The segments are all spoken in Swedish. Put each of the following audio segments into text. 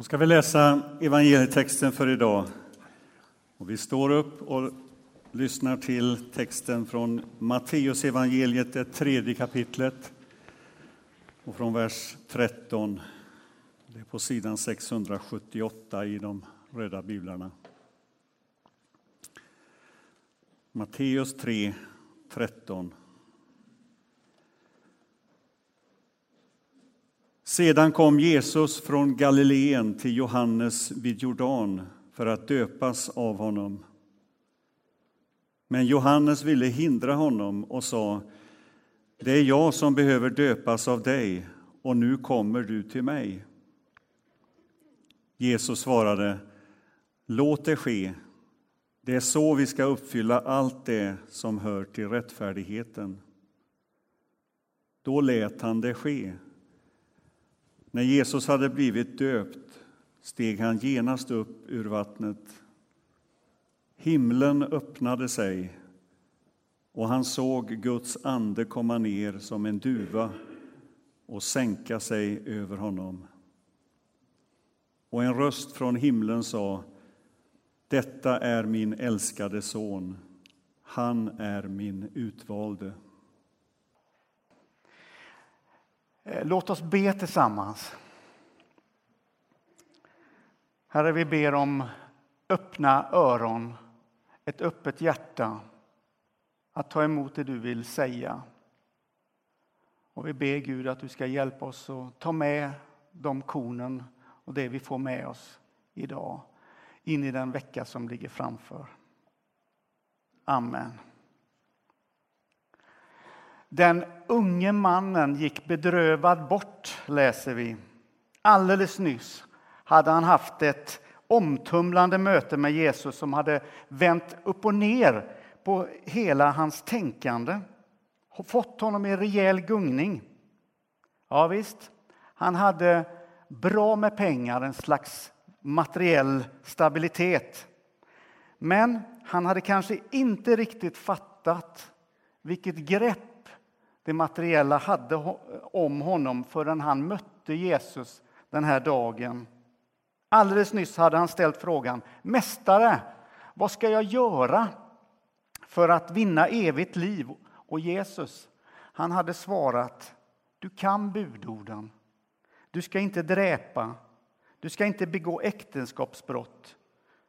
Då ska vi läsa evangelietexten för idag. Och vi står upp och lyssnar till texten från Matteus evangeliet, det tredje kapitlet, och från vers 13. Det är på sidan 678 i de röda biblarna. Matteus 3, 13. Sedan kom Jesus från Galileen till Johannes vid Jordan för att döpas av honom. Men Johannes ville hindra honom och sa Det är jag som behöver döpas av dig, och nu kommer du till mig. Jesus svarade Låt det ske. Det är så vi ska uppfylla allt det som hör till rättfärdigheten. Då lät han det ske. När Jesus hade blivit döpt steg han genast upp ur vattnet. Himlen öppnade sig och han såg Guds ande komma ner som en duva och sänka sig över honom. Och en röst från himlen sa Detta är min älskade son, han är min utvalde. Eh, Eh, låt oss be tillsammans. Herre, vi ber om öppna öron, ett öppet hjärta att ta emot det du vill säga. Och vi ber Gud att du ska hjälpa oss att ta med de kornen och det vi får med oss idag in i den vecka som ligger framför. Amen. Den unge mannen gick bedrövad bort, läser vi. Alldeles nyss hade han haft ett omtumlande möte med Jesus som hade vänt upp och ner på hela hans tänkande och fått honom i rejäl gungning. Ja, visst, han hade bra med pengar, en slags materiell stabilitet. Men han hade kanske inte riktigt fattat vilket grepp det materiella hade om honom förrän han mötte Jesus den här dagen. Alldeles nyss hade han ställt frågan Mästare, vad ska jag göra för att vinna evigt liv? Och Jesus, han hade svarat Du kan budorden. Du ska inte dräpa. Du ska inte begå äktenskapsbrott.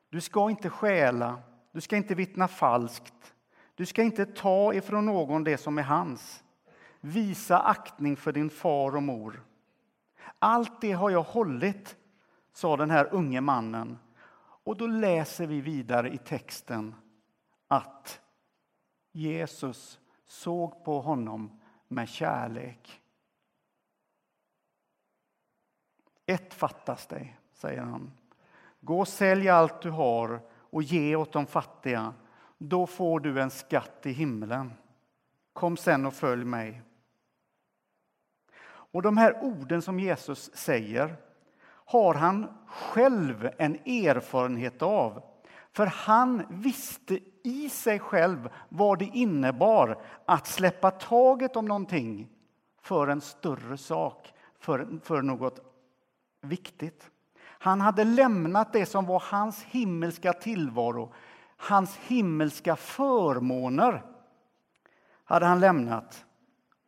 Du ska inte stjäla. Du ska inte vittna falskt. Du ska inte ta ifrån någon det som är hans. Visa aktning för din far och mor. Allt det har jag hållit, sa den här unge mannen. Och då läser vi vidare i texten att Jesus såg på honom med kärlek. Ett fattas dig, säger han. Gå och sälj allt du har och ge åt de fattiga. Då får du en skatt i himlen. Kom sen och följ mig. Och de här orden som Jesus säger har han själv en erfarenhet av. För han visste i sig själv vad det innebar att släppa taget om någonting för en större sak, för, för något viktigt. Han hade lämnat det som var hans himmelska tillvaro, hans himmelska förmåner. hade han lämnat.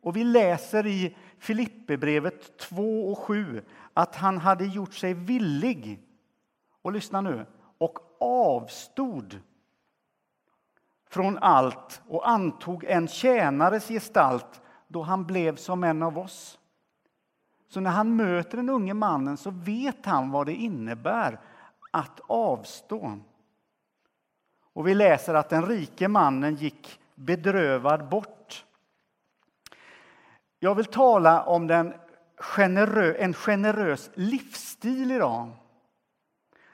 Och vi läser i Filipperbrevet 2 och 7 att han hade gjort sig villig, och lyssna nu, och avstod från allt och antog en tjänares gestalt då han blev som en av oss. Så när han möter den unge mannen så vet han vad det innebär att avstå. Och vi läser att den rike mannen gick bedrövad bort. Jag vill tala om den generö en generös livsstil idag.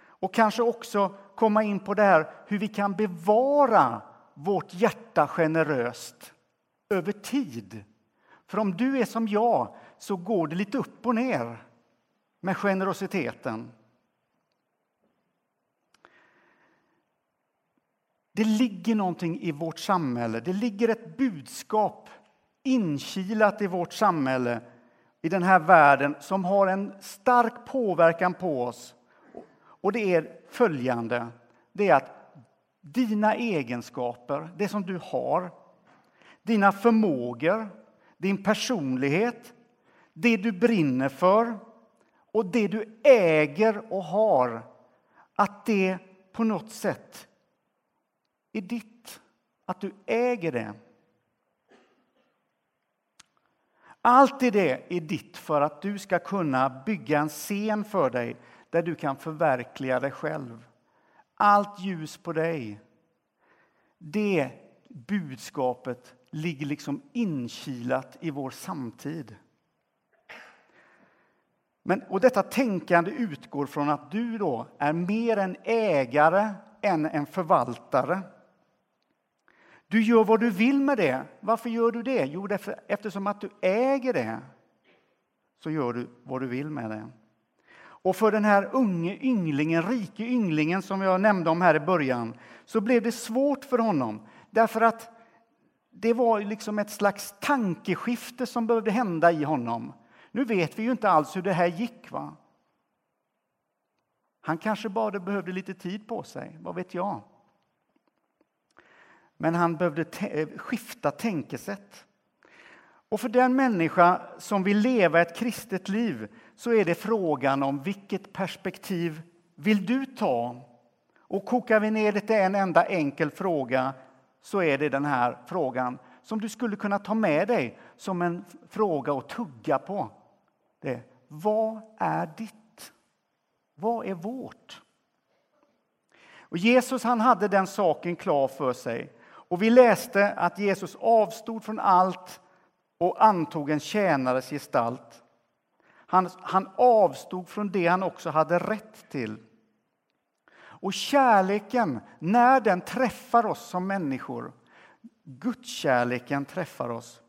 Och kanske också komma in på det här hur vi kan bevara vårt hjärta generöst över tid. För om du är som jag så går det lite upp och ner med generositeten. Det ligger någonting i vårt samhälle, det ligger ett budskap inkilat i vårt samhälle, i den här världen som har en stark påverkan på oss Och det är följande. Det är att dina egenskaper, det som du har, dina förmågor, din personlighet, det du brinner för och det du äger och har, att det på något sätt är ditt. Att du äger det. Allt i det är ditt för att du ska kunna bygga en scen för dig där du kan förverkliga dig själv. Allt ljus på dig. Det budskapet ligger liksom inkilat i vår samtid. Men, och detta tänkande utgår från att du då är mer en ägare än en förvaltare. Du gör vad du vill med det. Varför gör du det? Jo, därför, eftersom att du äger det så gör du vad du vill med det. Och för den här unge ynglingen, rike ynglingen som jag nämnde om här i början, så blev det svårt för honom. Därför att det var liksom ett slags tankeskifte som behövde hända i honom. Nu vet vi ju inte alls hur det här gick. va? Han kanske bara behövde lite tid på sig, vad vet jag? Men han behövde eh, skifta tänkesätt. Och för den människa som vill leva ett kristet liv så är det frågan om vilket perspektiv vill du ta? Och kokar vi ner det till en enda enkel fråga så är det den här frågan som du skulle kunna ta med dig som en fråga att tugga på. Det vad är ditt? Vad är vårt? Och Jesus han hade den saken klar för sig. Och vi läste att Jesus avstod från allt och antog en tjänares gestalt. Han, han avstod från det han också hade rätt till. Och kärleken, när den träffar oss som människor, Gudskärleken träffar oss,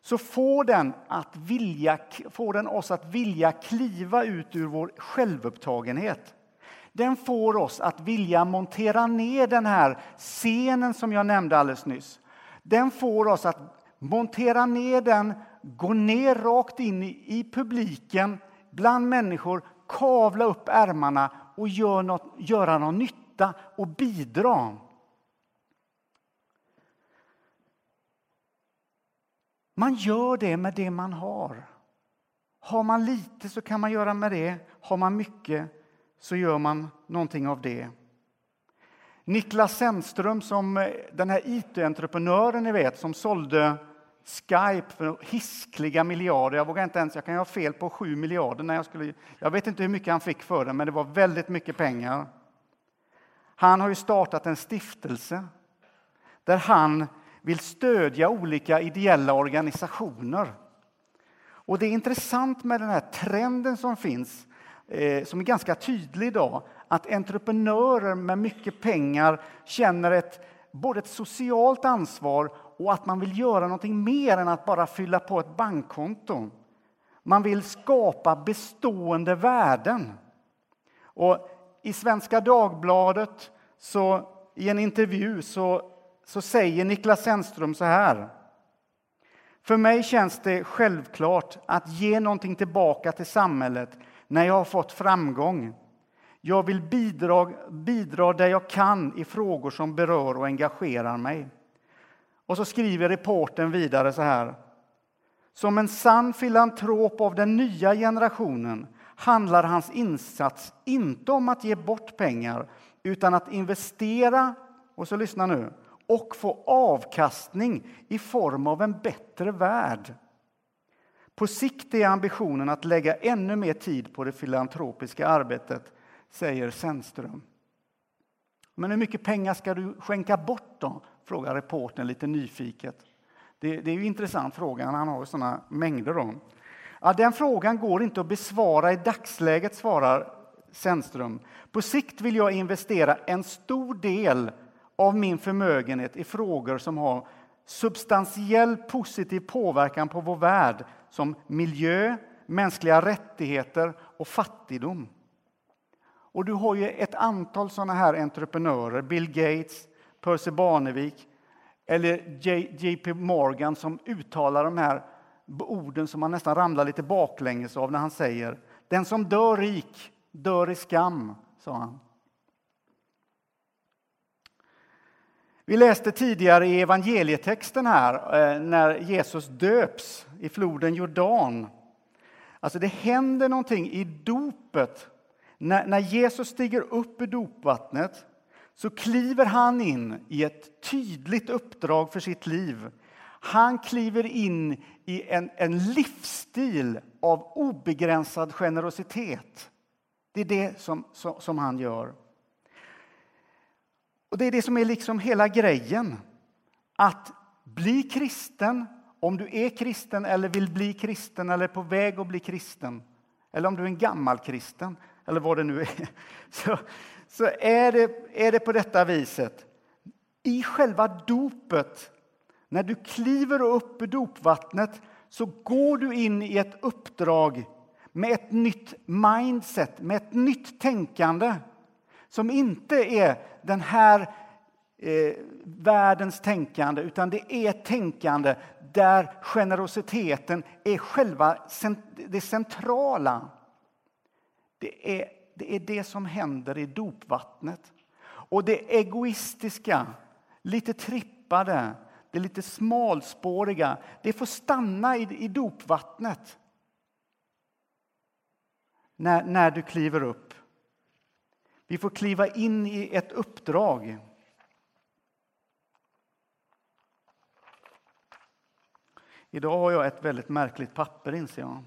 så får den, att vilja, får den oss att vilja kliva ut ur vår självupptagenhet. Den får oss att vilja montera ner den här scenen som jag nämnde alldeles nyss. Den får oss att montera ner den, gå ner rakt in i, publiken, bland människor, kavla upp ärmarna och gör något, göra någon nytta och bidra. Man gör det med det man har. Har man lite så kan man göra med det. Har man mycket så gör man någonting av det. Niklas Zennström, som eh, den här IT-entreprenören ni vet, som sålde Skype för hiskliga miljarder. Jag vågar inte ens, jag kan ha fel på sju miljarder. När jag, skulle, jag vet inte hur mycket han fick för det, men det var väldigt mycket pengar. Han har ju startat en stiftelse där han vill stödja olika ideella organisationer. Och det är intressant med den här trenden som finns, Eh, som är ganska tydlig idag, att entreprenörer med mycket pengar känner ett, både ett socialt ansvar och att man vill göra någonting mer än att bara fylla på ett bankkonto. Man vill skapa bestående värden. Och I Svenska Dagbladet, så, i en intervju, så så säger Niklas Zennström så här. För mig känns det självklart att ge någonting tillbaka till samhället när jag har fått framgång. Jag vill bidra, bidra där jag kan i frågor som berör och engagerar mig. Och så skriver reporten vidare så här. Som en sann filantrop av den nya generationen handlar hans insats inte om att ge bort pengar utan att investera, och så lyssna nu, och få avkastning i form av en bättre värld. På sikt är ambitionen att lägga ännu mer tid på det filantropiska arbetet, säger Sennström. Men hur mycket pengar ska du skänka bort då? frågar reporten lite nyfiket. Det, det är ju en intressant fråga, han har ju sådana mängder. Då. Ja, den frågan går inte att besvara i dagsläget, svarar Sennström. På sikt vill jag investera en stor del av min förmögenhet i frågor som har substantiell positiv påverkan på vår värld som miljö, mänskliga rättigheter och fattigdom. Och du har ju ett antal sådana här entreprenörer, Bill Gates, Percy Barnevik eller JP Morgan som uttalar de här orden som man nästan ramlar lite baklänges av när han säger den som dör rik dör i skam, sa han. Vi läste tidigare i evangelietexten här eh, när Jesus döps i floden Jordan. Alltså det händer någonting i dopet. När, när Jesus stiger upp ur dopvattnet så kliver han in i ett tydligt uppdrag för sitt liv. Han kliver in i en, en livsstil av obegränsad generositet. Det är det som, som, som han gör. Och Det är det som är liksom hela grejen. Att bli kristen, om du är kristen eller vill bli kristen eller är på väg att bli kristen eller om du är en gammal kristen eller vad det nu är, så, så är, det, är det på detta viset. I själva dopet, när du kliver upp ur dopvattnet så går du in i ett uppdrag med ett nytt mindset, med ett nytt tänkande som inte är den här eh, världens tänkande, utan det är ett tänkande där generositeten är själva det centrala. Det är, det är det som händer i dopvattnet. Och det egoistiska, lite trippade, det lite smalspåriga, det får stanna i, i dopvattnet när, när du kliver upp. Vi får kliva in i ett uppdrag. Idag har jag ett väldigt märkligt papper, inser jag.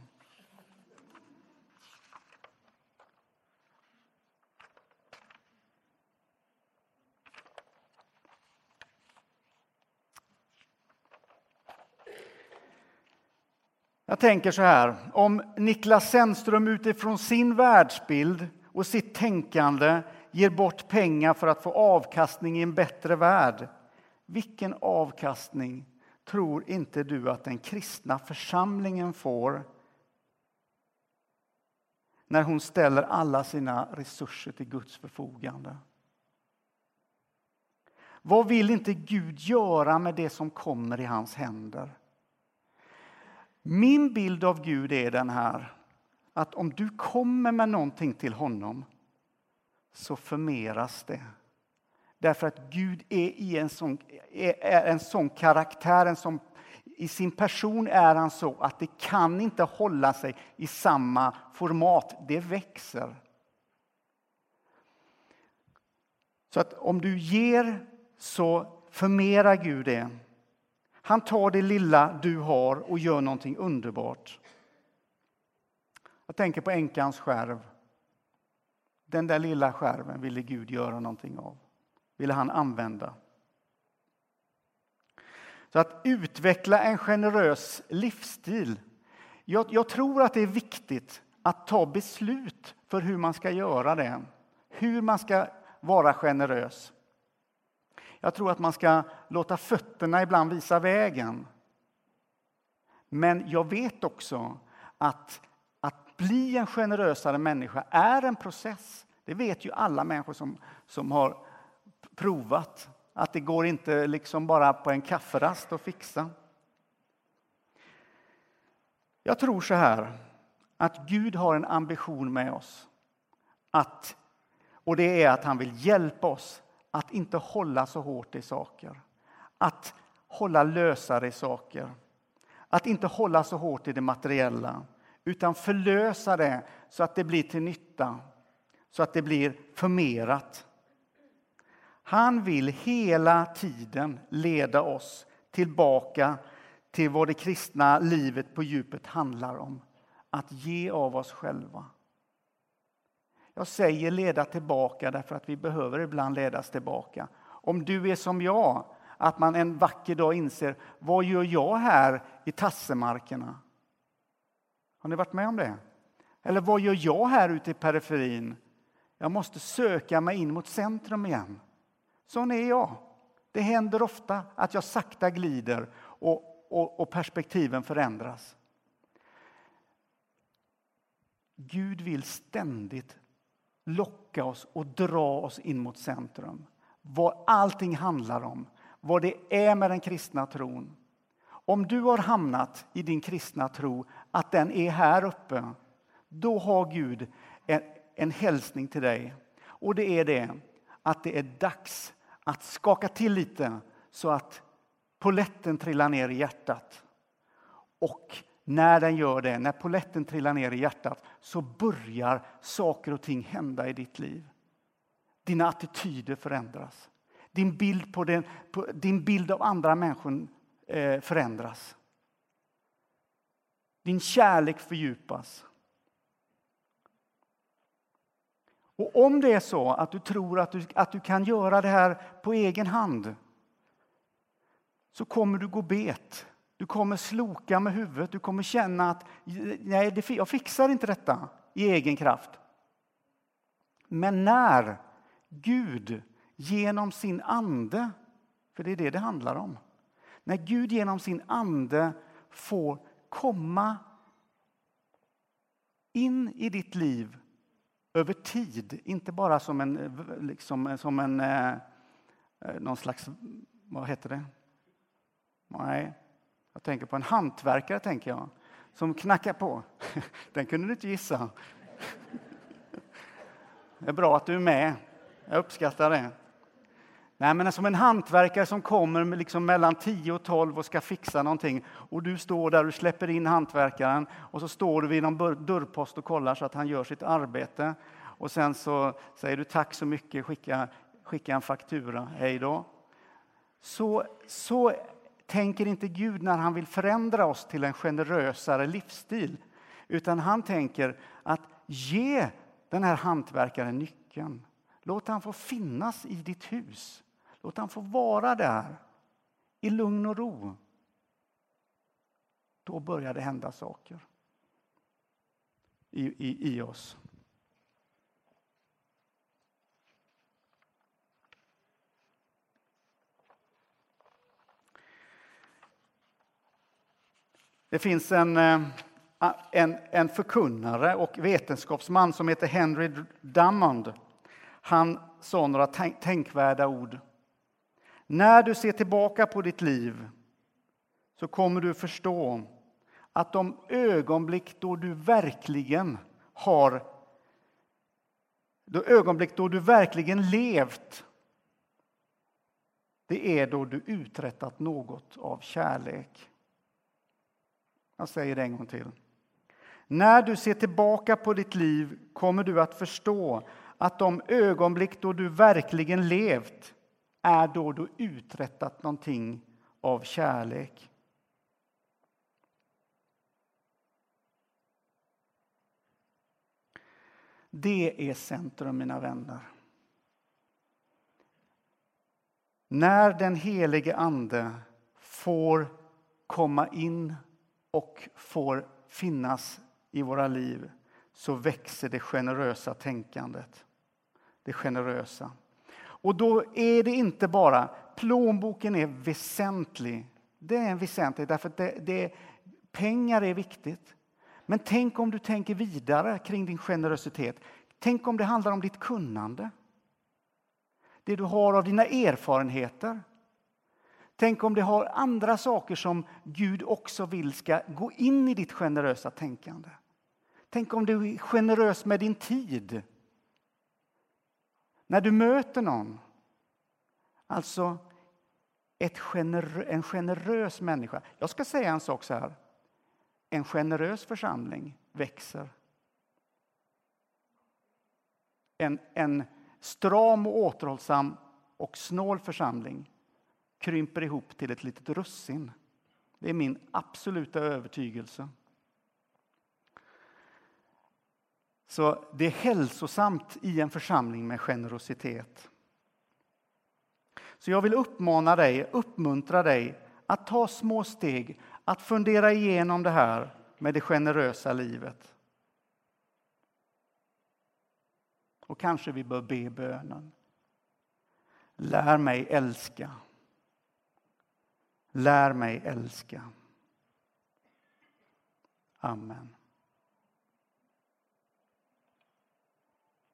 Jag tänker så här, om Niklas Zennström utifrån sin världsbild och sitt tänkande ger bort pengar för att få avkastning i en bättre värld. Vilken avkastning tror inte du att den kristna församlingen får när hon ställer alla sina resurser till Guds förfogande? Vad vill inte Gud göra med det som kommer i hans händer? Min bild av Gud är den här att om du kommer med någonting till honom så förmeras det. Därför att Gud är, i en, sån, är en sån karaktär, en sån, i sin person är han så att det kan inte hålla sig i samma format. Det växer. Så att om du ger så förmerar Gud det. Han tar det lilla du har och gör någonting underbart. Jag tänker på änkans skärv. Den där lilla skärven ville Gud göra någonting av. Ville han använda. Så att utveckla en generös livsstil. Jag, jag, tror att det är viktigt att ta beslut för hur man ska göra det. Hur man ska vara generös. Jag tror att man ska låta fötterna ibland visa vägen. Men jag vet också att bli en generösare människa är en process. Det vet ju alla människor som, som har provat. Att det går inte liksom bara på en kafferast att fixa. Jag tror så här, att Gud har en ambition med oss. Att, och det är att han vill hjälpa oss att inte hålla så hårt i saker. Att hålla lösare i saker. Att inte hålla så hårt i det materiella utan förlösa det så att det blir till nytta, så att det blir förmerat. Han vill hela tiden leda oss tillbaka till vad det kristna livet på djupet handlar om. Att ge av oss själva. Jag säger leda tillbaka därför att vi behöver ibland ledas tillbaka. Om du är som jag, att man en vacker dag inser vad gör jag här i tassemarkerna? Har ni varit med om det? Eller vad gör jag här ute i periferin? Jag måste söka mig in mot centrum igen. Sån är jag. Det händer ofta att jag sakta glider och, och, och perspektiven förändras. Gud vill ständigt locka oss och dra oss in mot centrum. Vad allting handlar om, vad det är med den kristna tron. Om du har hamnat i din kristna tro att den är här uppe, då har Gud en, en hälsning till dig. Och det är det att det är dags att skaka till lite så att poletten trillar ner i hjärtat. Och när den gör det, när poletten trillar ner i hjärtat, så börjar saker och ting hända i ditt liv. Dina attityder förändras. Din bild, på den, på, din bild av andra människor Eh, förändras. Din kärlek fördjupas. Och om det är så att du tror att du, att du kan göra det här på egen hand så kommer du gå bet. Du kommer sloka med huvudet. Du kommer känna att nej, det, jag fixar inte detta i egen kraft. Men när Gud genom sin ande, för det är det det handlar om. När Gud genom sin ande får komma in i ditt liv över tid, inte bara som en, liksom, som en eh, eh någon slags, vad heter det? Nej, jag tänker på en hantverkare, tänker jag, som knackar på. Den kunde du inte gissa. Det är bra att du är med. Jag uppskattar det. Nej, men som en hantverkare som kommer liksom mellan 10 och 12 och ska fixa någonting. Och du står där och släpper in hantverkaren och så står du vid någon dörrpost och kollar så att han gör sitt arbete. Och sen så säger du tack så mycket, skicka, skicka en faktura, hej då. Så, så tänker inte Gud när han vill förändra oss till en generösare livsstil. Utan han tänker att ge den här hantverkaren nyckeln. Låt han få finnas i ditt hus. Låt han få vara där i lugn och ro. Då börjar det hända saker i, i, i oss. Det finns en, eh, en, en förkunnare och vetenskapsman som heter Henry Drummond. Han sa några tänkvärda ord. När du ser tillbaka på ditt liv så kommer du förstå att de ögonblick då du verkligen har de ögonblick då du verkligen levt det är då du uträttat något av kärlek. Jag säger det en gång till. När du ser tillbaka på ditt liv kommer du att förstå att de ögonblick då du verkligen levt är då du uträttat någonting av kärlek. Det är centrum, mina vänner. När den helige Ande får komma in och får finnas i våra liv så växer det generösa tänkandet. Det generösa. Och då är det inte bara, plånboken är väsentlig. Det är en väsentlig, därför att det, det, pengar är viktigt. Men tänk om du tänker vidare kring din generositet. Tänk om det handlar om ditt kunnande. Det du har av dina erfarenheter. Tänk om det har andra saker som Gud också vill ska gå in i ditt generösa tänkande. Tänk om du är generös med din tid. När du möter någon. Alltså ett gener en generös människa. Jag ska säga en sak så här. En generös församling växer. En, en stram och återhållsam och snål församling krymper ihop till ett litet russin. Det är min absoluta övertygelse. Så det är hälsosamt i en församling med generositet. Så jag vill uppmana dig, uppmuntra dig att ta små steg, att fundera igenom det här med det generösa livet. Och kanske vi bör be bönen. Lär mig älska. Lär mig älska. Amen.